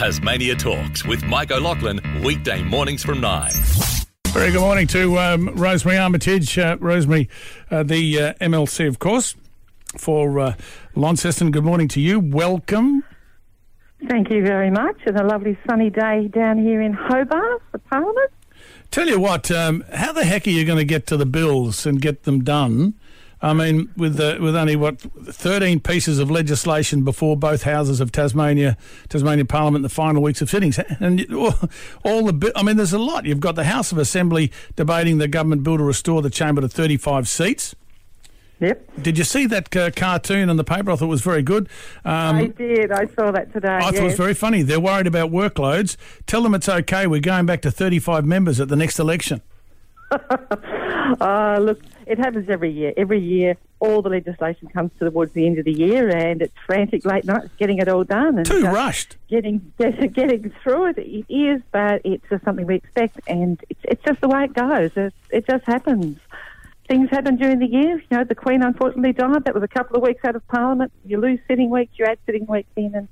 Tasmania Talks with Mike O'Loughlin, weekday mornings from 9. Very good morning to um, Rosemary Armitage. Uh, Rosemary, uh, the uh, MLC, of course, for uh, Launceston. Good morning to you. Welcome. Thank you very much. And a lovely sunny day down here in Hobart for Parliament. Tell you what, um, how the heck are you going to get to the bills and get them done? I mean, with uh, with only what thirteen pieces of legislation before both houses of Tasmania, Tasmania Parliament, the final weeks of sittings, and all, all the I mean, there's a lot. You've got the House of Assembly debating the government bill to restore the chamber to 35 seats. Yep. Did you see that uh, cartoon in the paper? I thought it was very good. Um, I did. I saw that today. I thought it was very funny. They're worried about workloads. Tell them it's okay. We're going back to 35 members at the next election. Uh, look, it happens every year. Every year, all the legislation comes towards the end of the year, and it's frantic late nights getting it all done. And Too rushed. Getting getting through it, it is, but it's just something we expect, and it's, it's just the way it goes. It, it just happens. Things happen during the year. You know, the Queen unfortunately died. That was a couple of weeks out of Parliament. You lose sitting weeks, you add sitting weeks in, and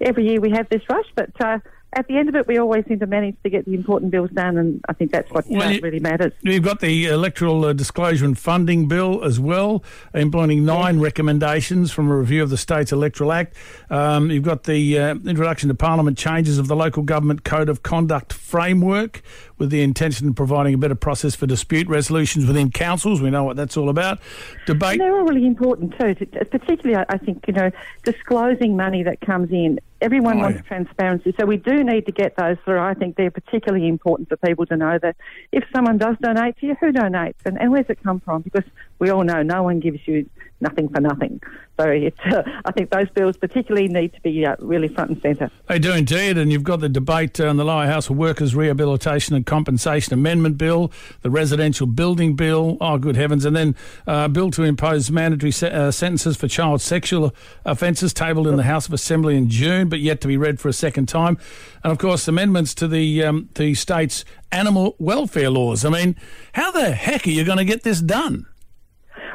every year we have this rush. But uh, at the end of it, we always seem to manage to get the important bills done, and I think that's what Well, you- really matters. You've got the electoral uh, disclosure and funding bill as well, implementing nine recommendations from a review of the state's electoral act. Um, you've got the uh, introduction to Parliament changes of the local government code of conduct framework, with the intention of providing a better process for dispute resolutions within councils. We know what that's all about. Debate. And they're all really important too, particularly I think, you know, disclosing money that comes in. Everyone Oh, wants yeah. transparency, so we do need to get those through. I think they're particularly important for people to know that if someone does donate to you, who donates and, and where's it come from? Because we all know no one gives you nothing for nothing. So uh, I think those bills particularly need to be uh, really front and centre. They do indeed, and you've got the debate uh, on the Lower House of Workers Rehabilitation and Compensation Amendment Bill, the Residential Building Bill, oh good heavens, and then uh, a bill to impose mandatory se- uh, sentences for child sexual offences tabled in the House of Assembly in June, but yet to be read for a second time, and of course amendments to the um, the state's animal welfare laws. I mean, how the heck are you going to get this done?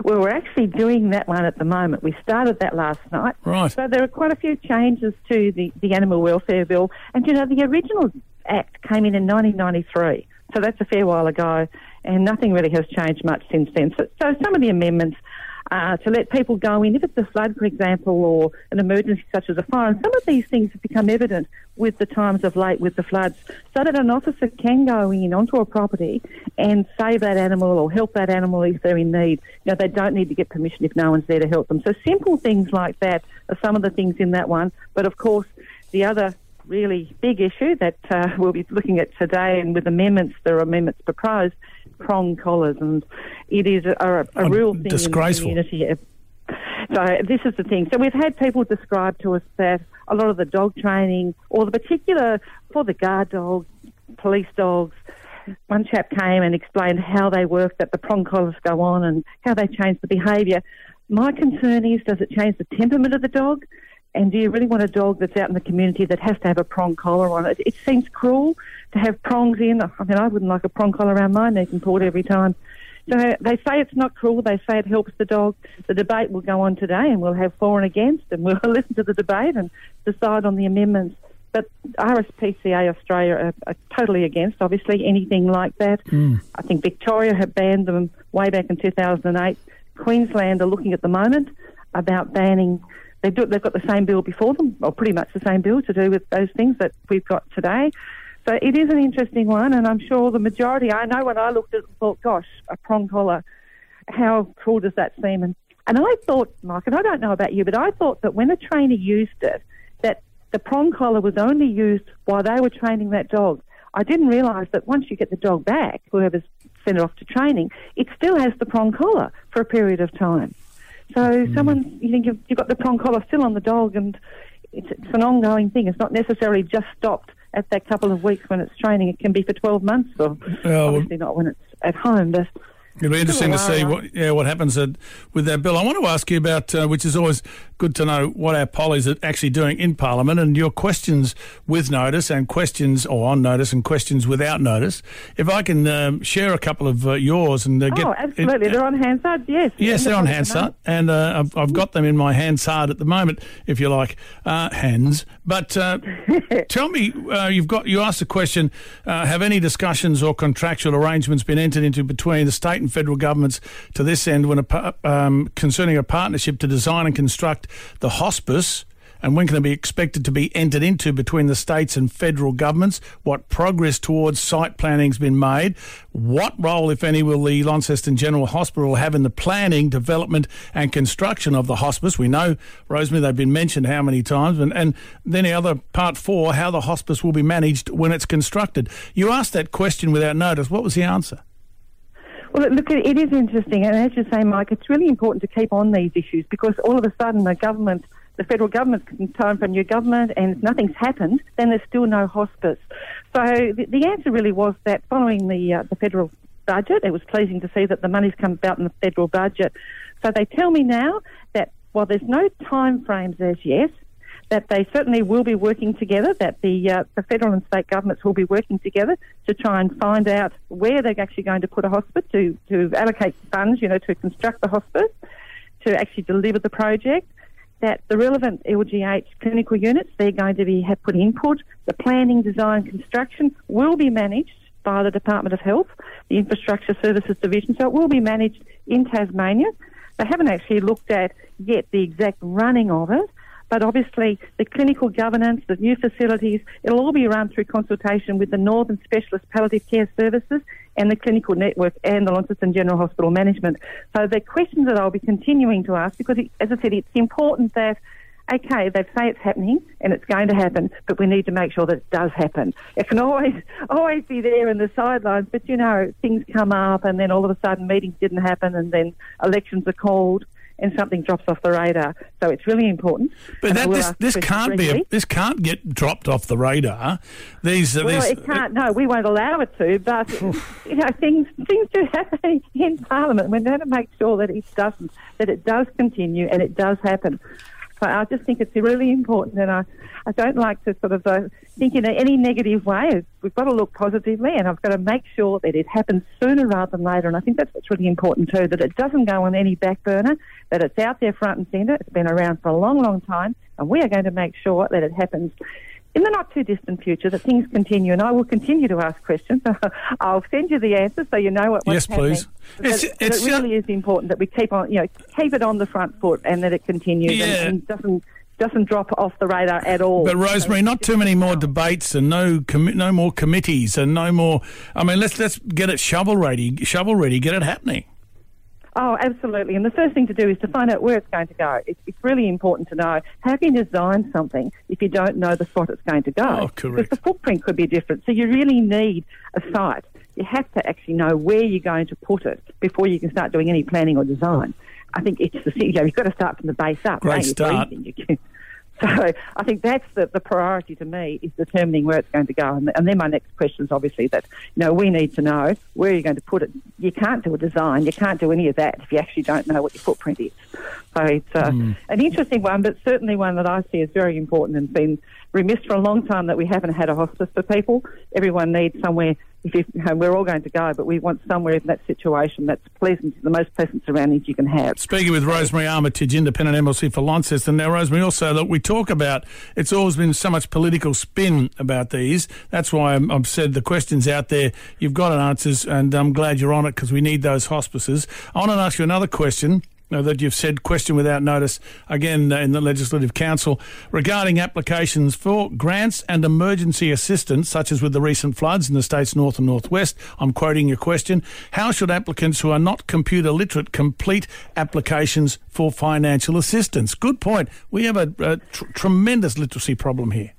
Well, we're actually doing that one at the moment. We started that last night. Right. So there are quite a few changes to the, the Animal Welfare Bill. And, you know, the original Act came in in 1993. So that's a fair while ago. And nothing really has changed much since then. So, so some of the amendments uh, to let people go in, if it's a flood, for example, or an emergency such as a fire, and some of these things have become evident with the times of late with the floods, so that an officer can go in onto a property and save that animal or help that animal if they're in need. You know, they don't need to get permission if no one's there to help them. So simple things like that are some of the things in that one. But of course, the other really big issue that uh, we'll be looking at today, and with amendments, there are amendments proposed, prong collars, and it is a, a, a real thing disgraceful. in the community. So this is the thing. So we've had people describe to us that a lot of the dog training, or the particular for the guard dogs, police dogs. One chap came and explained how they work, that the prong collars go on, and how they change the behaviour. My concern is, does it change the temperament of the dog? And do you really want a dog that's out in the community that has to have a prong collar on it? It seems cruel to have prongs in. I mean, I wouldn't like a prong collar around my neck and port every time. So they say it's not cruel. They say it helps the dog. The debate will go on today, and we'll have for and against, and we'll listen to the debate and decide on the amendments. But RSPCA Australia are, are totally against, obviously, anything like that. Mm. I think Victoria had banned them way back in 2008. Queensland are looking at the moment about banning. They do, they've got the same bill before them, or pretty much the same bill to do with those things that we've got today. So it is an interesting one, and I'm sure the majority. I know when I looked at it, thought, "Gosh, a prong collar, how cool does that seem?" And and I thought, Mike, and I don't know about you, but I thought that when a trainer used it, that the prong collar was only used while they were training that dog. I didn't realise that once you get the dog back, whoever's sent it off to training, it still has the prong collar for a period of time. So someone, you think you've, you've got the prong collar still on the dog, and it's, it's an ongoing thing. It's not necessarily just stopped at that couple of weeks when it's training. It can be for 12 months, or well- obviously not when it's at home. But It'll be interesting to see what yeah what happens at, with that bill. I want to ask you about, uh, which is always good to know, what our pollies are actually doing in Parliament and your questions with notice and questions or on notice and questions without notice. If I can um, share a couple of uh, yours and uh, get oh absolutely, it, they're on Hansard. Yes, yes, they're on Hansard, and uh, I've, I've got them in my Hansard at the moment, if you like, uh, hands. But uh, tell me, you've got you asked the question: Have any discussions or contractual arrangements been entered into between the state and federal governments to this end when a, um, concerning a partnership to design and construct the hospice and when can it be expected to be entered into between the states and federal governments? What progress towards site planning has been made? What role, if any, will the Launceston General Hospital have in the planning, development, and construction of the hospice? We know, Rosemary, they've been mentioned how many times, and, and then the other part four, how the hospice will be managed when it's constructed. You asked that question without notice. What was the answer? Well, look, it is interesting, and as you say, Mike, it's really important to keep on these issues because all of a sudden the government, the federal government, time for a new government, and nothing's happened, then there's still no hospice. So the, the answer really was that following the uh, the federal budget, it was pleasing to see that the money's come about in the federal budget. So they tell me now that while there's no time frames as yet, that they certainly will be working together, that the, uh, the federal and state governments will be working together to try and find out where they're actually going to put a hospice, to, to allocate funds, you know, to construct the hospice, to actually deliver the project, that the relevant LGH clinical units, they're going to be have put input, the planning, design, construction will be managed by the Department of Health, the Infrastructure Services Division, so it will be managed in Tasmania. They haven't actually looked at yet the exact running of it, but obviously, the clinical governance, the new facilities, it'll all be run through consultation with the Northern Specialist Palliative Care Services and the clinical network and the Launceston General Hospital Management. So the questions that I'll be continuing to ask, because as I said, it's important that okay, they say it's happening and it's going to happen, but we need to make sure that it does happen. It can always always be there in the sidelines, but you know, things come up and then all of a sudden meetings didn't happen and then elections are called and something drops off the radar. So it's really important. But that, this, this can't be a, this can't get dropped off the radar. These uh, well, these, it can't. No, we won't allow it to. But you know, things things do happen in Parliament. We're going to make sure that it doesn't, that it does continue and it does happen. I just think it's really important, and I, I don't like to sort of uh, think in any negative way. We've got to look positively, and I've got to make sure that it happens sooner rather than later. And I think that's what's really important too, that it doesn't go on any back burner, that it's out there front and centre. It's been around for a long, long time, and we are going to make sure that it happens in the not too distant future that things continue, and I will continue to ask questions. I'll send you the answers so you know what. Yes, please. It's, it's, it really is important that we keep on, you know, keep it on the front foot, and that it continues yeah. and, and doesn't doesn't drop off the radar at all. But Rosemary, not too many more debates and no com- no more committees and no more. I mean, let's let's get it shovel ready, shovel ready, get it happening. Oh, absolutely. And the first thing to do is to find out where it's going to go. It's, it's really important to know how can you design something if you don't know the spot it's going to go. Oh, correct. Because the footprint could be different. So you really need a site. You have to actually know where you're going to put it before you can start doing any planning or design. I think it's the you know, you've got to start from the base up. Great start. So I think that's the, the priority to me is determining where it's going to go. And, and then my next question is obviously that, you know, we need to know where you're going to put it. You can't do a design. You can't do any of that if you actually don't know what your footprint is. So it's uh, mm. an interesting one, but certainly one that I see as very important and been remiss for a long time that we haven't had a hospice for people. Everyone needs somewhere if we're all going to go, but we want somewhere in that situation that's pleasant, the most pleasant surroundings you can have. Speaking with Rosemary Armitage, Independent MLC for Launceston. Now, Rosemary, also, look, we talk about, it's always been so much political spin about these. That's why i have said the questions out there, you've got answers, and I'm glad you're on it because we need those hospices. I want to ask you another question that you've said question without notice again uh, in the Legislative Council regarding applications for grants and emergency assistance, such as with the recent floods in the state's north and northwest. I'm quoting your question. How should applicants who are not computer literate complete applications for financial assistance? Good point. We have a, a tr- tremendous literacy problem here.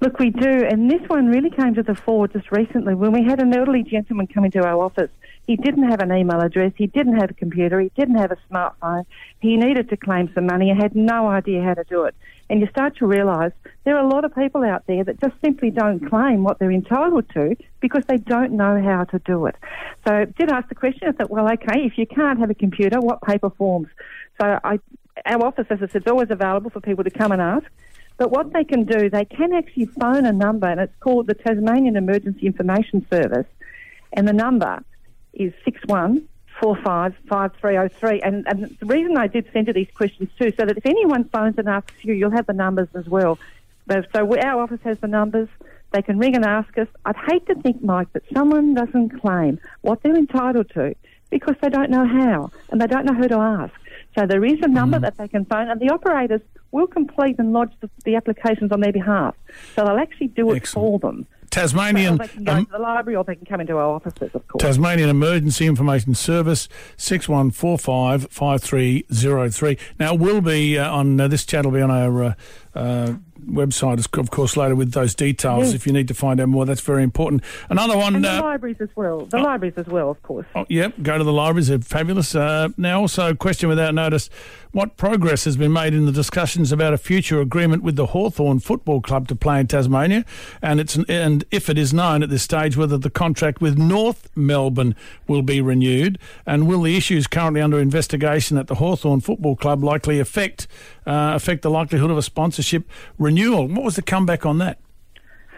Look, we do, and this one really came to the fore just recently when we had an elderly gentleman come into our office. He didn't have an email address, he didn't have a computer, he didn't have a smartphone. He needed to claim some money and had no idea how to do it. And you start to realise there are a lot of people out there that just simply don't claim what they're entitled to because they don't know how to do it. So I did ask the question. I thought, well, okay, if you can't have a computer, what paper forms? So I, our office, as I said, is always available for people to come and ask. But what they can do, they can actually phone a number, and it's called the Tasmanian Emergency Information Service, and the number is six one four five five three zero three. And, and the reason I did send you these questions too, so that if anyone phones and asks you, you'll have the numbers as well. But, so our office has the numbers. They can ring and ask us. I'd hate to think, Mike, that someone doesn't claim what they're entitled to because they don't know how and they don't know who to ask. So there is a number mm. that they can phone, and the operators will complete and lodge the, the applications on their behalf. So they'll actually do it Excellent. for them. Tasmanian. So they can go um, to the library or they can come into our offices, of course. Tasmanian Emergency Information Service, 6145 5303. Now, we'll be uh, on uh, this chat, will be on our. Uh, uh website, is of course, later with those details. Yes. If you need to find out more, that's very important. Another one. And the uh, libraries as well. The oh, libraries as well, of course. Oh, yep, go to the libraries. They're fabulous. Uh, now, also, question without notice. What progress has been made in the discussions about a future agreement with the Hawthorn Football Club to play in Tasmania? And it's and if it is known at this stage whether the contract with North Melbourne will be renewed, and will the issues currently under investigation at the Hawthorn Football Club likely affect uh, affect the likelihood of a sponsorship renewal? What was the comeback on that?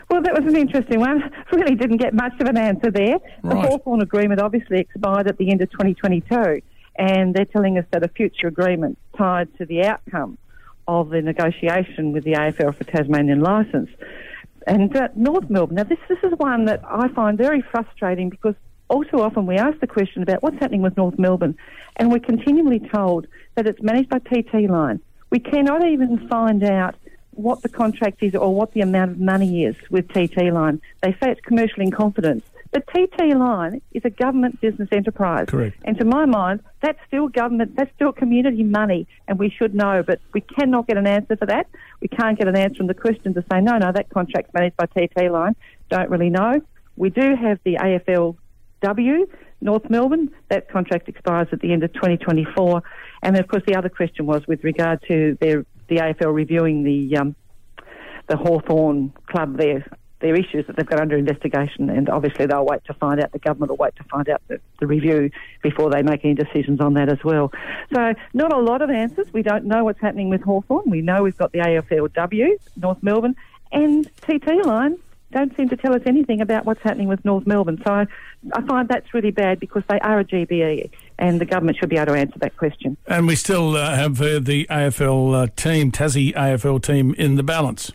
Well, that was an interesting one. Really didn't get much of an answer there. The right. Hawthorn agreement obviously expired at the end of 2022 and they're telling us that a future agreement tied to the outcome of the negotiation with the AFL for Tasmanian licence. And uh, North Melbourne, now this, this is one that I find very frustrating because all too often we ask the question about what's happening with North Melbourne, and we're continually told that it's managed by TT Line. We cannot even find out what the contract is or what the amount of money is with TT Line. They say it's commercial in confidence. But TT Line is a government business enterprise. Correct. And to my mind, that's still government, that's still community money, and we should know. But we cannot get an answer for that. We can't get an answer from the question to say, no, no, that contract's managed by TT Line. Don't really know. We do have the AFLW, North Melbourne. That contract expires at the end of 2024. And of course, the other question was with regard to their, the AFL reviewing the um, the Hawthorn club there their issues that they've got under investigation, and obviously they'll wait to find out. The government will wait to find out the, the, review before they make any decisions on that as well. So, not a lot of answers. We don't know what's happening with Hawthorn. We know we've got the AFLW, North Melbourne, and TT Line don't seem to tell us anything about what's happening with North Melbourne. So I, I find that's really bad because they are a GBE and the government should be able to answer that question. And we still uh, have uh, the AFL uh, team, Tassie AFL team, in the balance.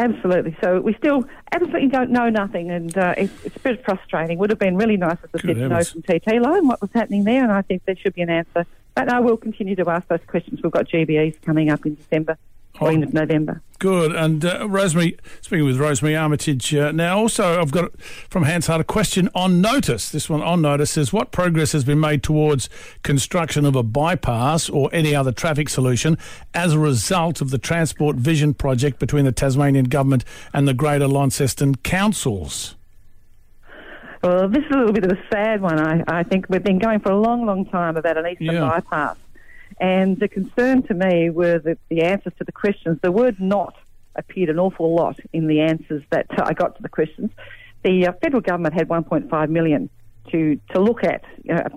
Absolutely. So we still absolutely don't know nothing, and uh, it's, it's, a bit frustrating. Would have been really nice if the said to know from TT Line what was happening there, and I think there should be an answer. But I will continue to ask those questions. We've got GBEs coming up in December or end of November. Good. And uh, Rosemary, speaking with Rosemary Armitage uh, now, also I've got from Hansard a question on notice. This one on notice says what progress has been made towards construction of a bypass or any other traffic solution as a result of the Transport Vision project between the Tasmanian Government and the Greater Launceston Councils? Well, this is a little bit of a sad one. I, I think we've been going for a long, long time about an eastern yeah. bypass. And the concern to me were the, the answers to the questions. The word not appeared an awful lot in the answers that I got to the questions. The uh, federal government had 1.5 million to, to look at uh,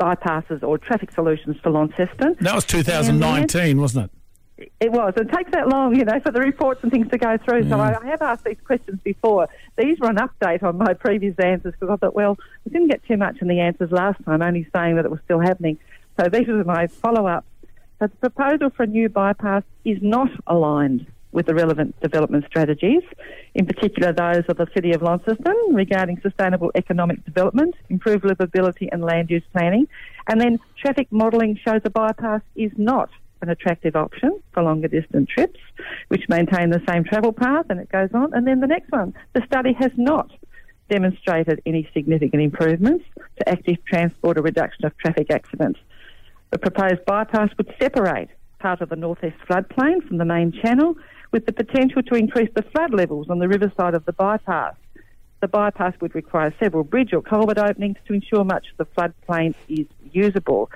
bypasses or traffic solutions for Launceston. That was 2019, wasn't it? It was. It takes that long, you know, for the reports and things to go through. So I, I, have asked these questions before. These were an update on my previous answers because I thought, well, we didn't get too much in the answers last time, only saying that it was still happening. So these are my follow up but the proposal for a new bypass is not aligned with the relevant development strategies, in particular those of the City of Launceston regarding sustainable economic development, improved livability and land use planning. And then traffic modelling shows a bypass is not an attractive option for longer distance trips, which maintain the same travel path, and it goes on. And then the next one, the study has not demonstrated any significant improvements to active transport or reduction of traffic accidents. The proposed bypass would separate part of the northeast floodplain from the main channel, with the potential to increase the flood levels on the riverside of the bypass. The bypass would require several bridge or culvert openings to ensure much of the floodplain is usable.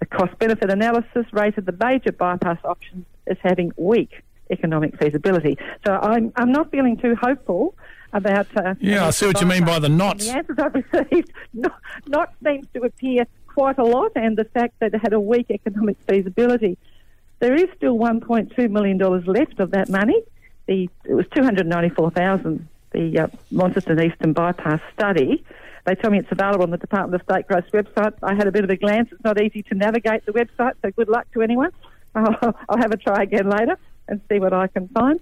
The cost benefit analysis rated the major bypass options as having weak economic feasibility. So I'm, I'm not feeling too hopeful about. Uh, yeah, I see what you mean by the not. The answers I've received not, not seems to appear quite a lot, and the fact that it had a weak economic feasibility. There is still $1.2 million left of that money. The, it was 294000 the uh, Launceston Eastern Bypass study. They tell me it's available on the Department of State Growth's website. I had a bit of a glance. It's not easy to navigate the website, so good luck to anyone. I'll, I'll have a try again later and see what I can find.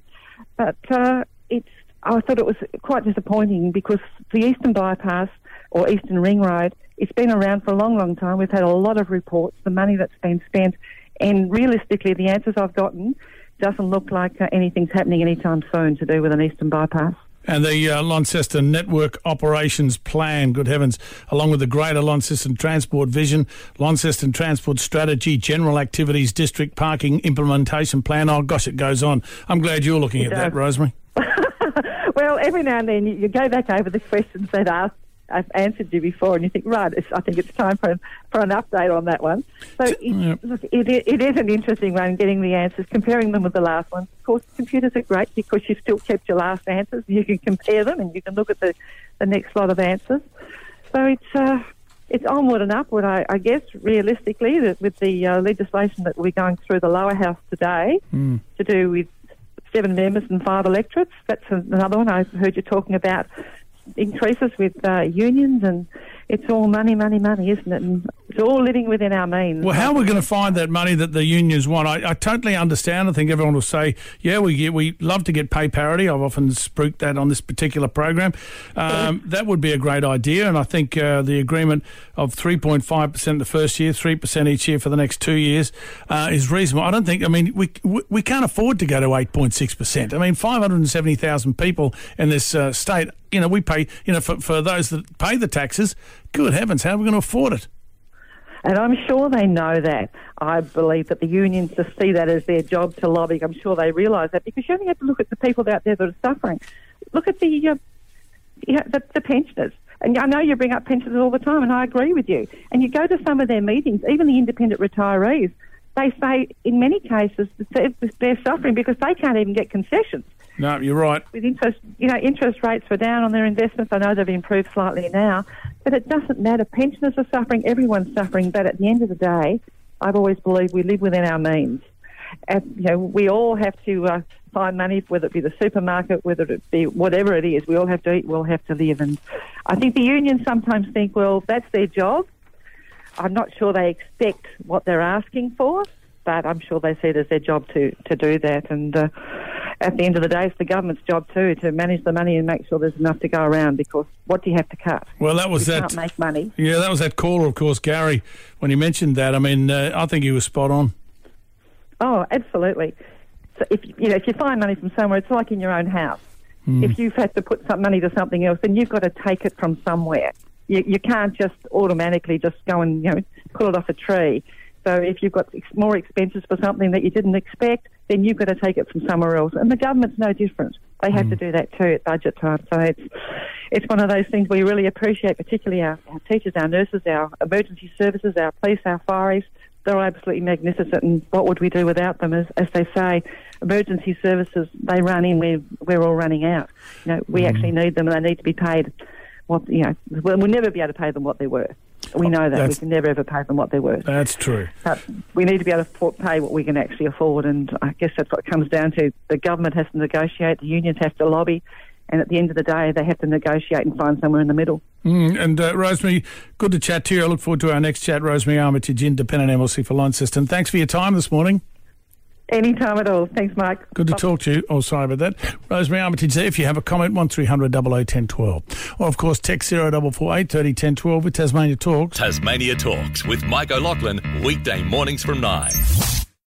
But uh, it's I thought it was quite disappointing because the Eastern Bypass or Eastern Ring Road, it's been around for a long, long time. We've had a lot of reports, the money that's been spent, and realistically, the answers I've gotten doesn't look like uh, anything's happening anytime soon to do with an Eastern Bypass. And the uh, Launceston Network Operations Plan, good heavens, along with the Greater Launceston Transport Vision, Launceston Transport Strategy, General Activities District Parking Implementation Plan. Oh, gosh, it goes on. I'm glad you're looking it at does. that, Rosemary. well, every now and then you, go back over the questions that asked I've answered you before, and you think, right, I think it's time for, for an update on that one. So it, yep. it, it is an interesting one, getting the answers, comparing them with the last one. Of course, computers are great because you've still kept your last answers. You can compare them, and you can look at the, the next lot of answers. So it's uh, it's onward and upward, I, I guess, realistically, that with the uh, legislation that we're going through the lower house today mm. to do with seven members and five electorates. That's another one I heard you talking about increases with uh, unions, and it's all money, money, money, isn't it? And it's all living within our means. Well, how are we going to find that money that the unions want? I, I totally understand. I think everyone will say, yeah, we get, we love to get pay parity. I've often spooked that on this particular program. Um, that would be a great idea, and I think uh, the agreement of 3.5% the first year, 3% each year for the next two years uh, is reasonable. I don't think, I mean, we, we can't afford to go to 8.6%. I mean, 570,000 people in this uh, state you know, we pay, you know, for, for those that pay the taxes, good heavens, how are we going to afford it? And I'm sure they know that. I believe that the unions just see that as their job to lobby. I'm sure they realise that because you only have to look at the people out there that are suffering. Look at the, uh, know, the, the pensioners. And I know you bring up pensioners all the time, and I agree with you. And you go to some of their meetings, even the independent retirees, they say in many cases they're suffering because they can't even get concessions. No, you're right. With interest, you know, interest rates were down on their investments. I know they've improved slightly now, but it doesn't matter. Pensioners are suffering, everyone's suffering. But at the end of the day, I've always believed we live within our means. And, you know, we all have to uh, find money, whether it be the supermarket, whether it be whatever it is. We all have to eat. We all have to live. And I think the unions sometimes think, well, that's their job. I'm not sure they expect what they're asking for, but I'm sure they see it as their job to, to do that. And uh, at the end of the day, it's the government's job too to manage the money and make sure there's enough to go around. Because what do you have to cut? Well, that was you that. Can't make money. Yeah, that was that caller, of course, Gary. When he mentioned that, I mean, uh, I think he was spot on. Oh, absolutely. So if you know if you find money from somewhere, it's like in your own house. Mm. If you've had to put some money to something else, then you've got to take it from somewhere. You, you can't just automatically just go and you know pull it off a tree. So if you've got more expenses for something that you didn't expect, then you've got to take it from somewhere else. And the government's no different. They have mm. to do that too at budget time. So it's it's one of those things we really appreciate, particularly our, our teachers, our nurses, our emergency services, our police, our fireys. They're absolutely magnificent, and what would we do without them? As, as they say, emergency services they run in, we're we're all running out. You know, we mm. actually need them, and they need to be paid. What you know, we'll never be able to pay them what they're worth. We know that. That's, we can never ever pay them what they're worth. That's true. But we need to be able to pay what we can actually afford, and I guess that's what it comes down to. The government has to negotiate, the unions have to lobby, and at the end of the day, they have to negotiate and find somewhere in the middle. Mm, and uh, Rosemary, good to chat to you. I look forward to our next chat. Rosemary Armitage, Independent MLC for Launceston. Thanks for your time this morning. Anytime at all. Thanks, Mike. Good to Bye. talk to you. Oh, sorry about that. Rosemary Armitage there. If you have a comment, 1300 1012. Or, of course, text 0448 30 1012 with Tasmania Talks. Tasmania Talks with Mike O'Loughlin, weekday mornings from 9.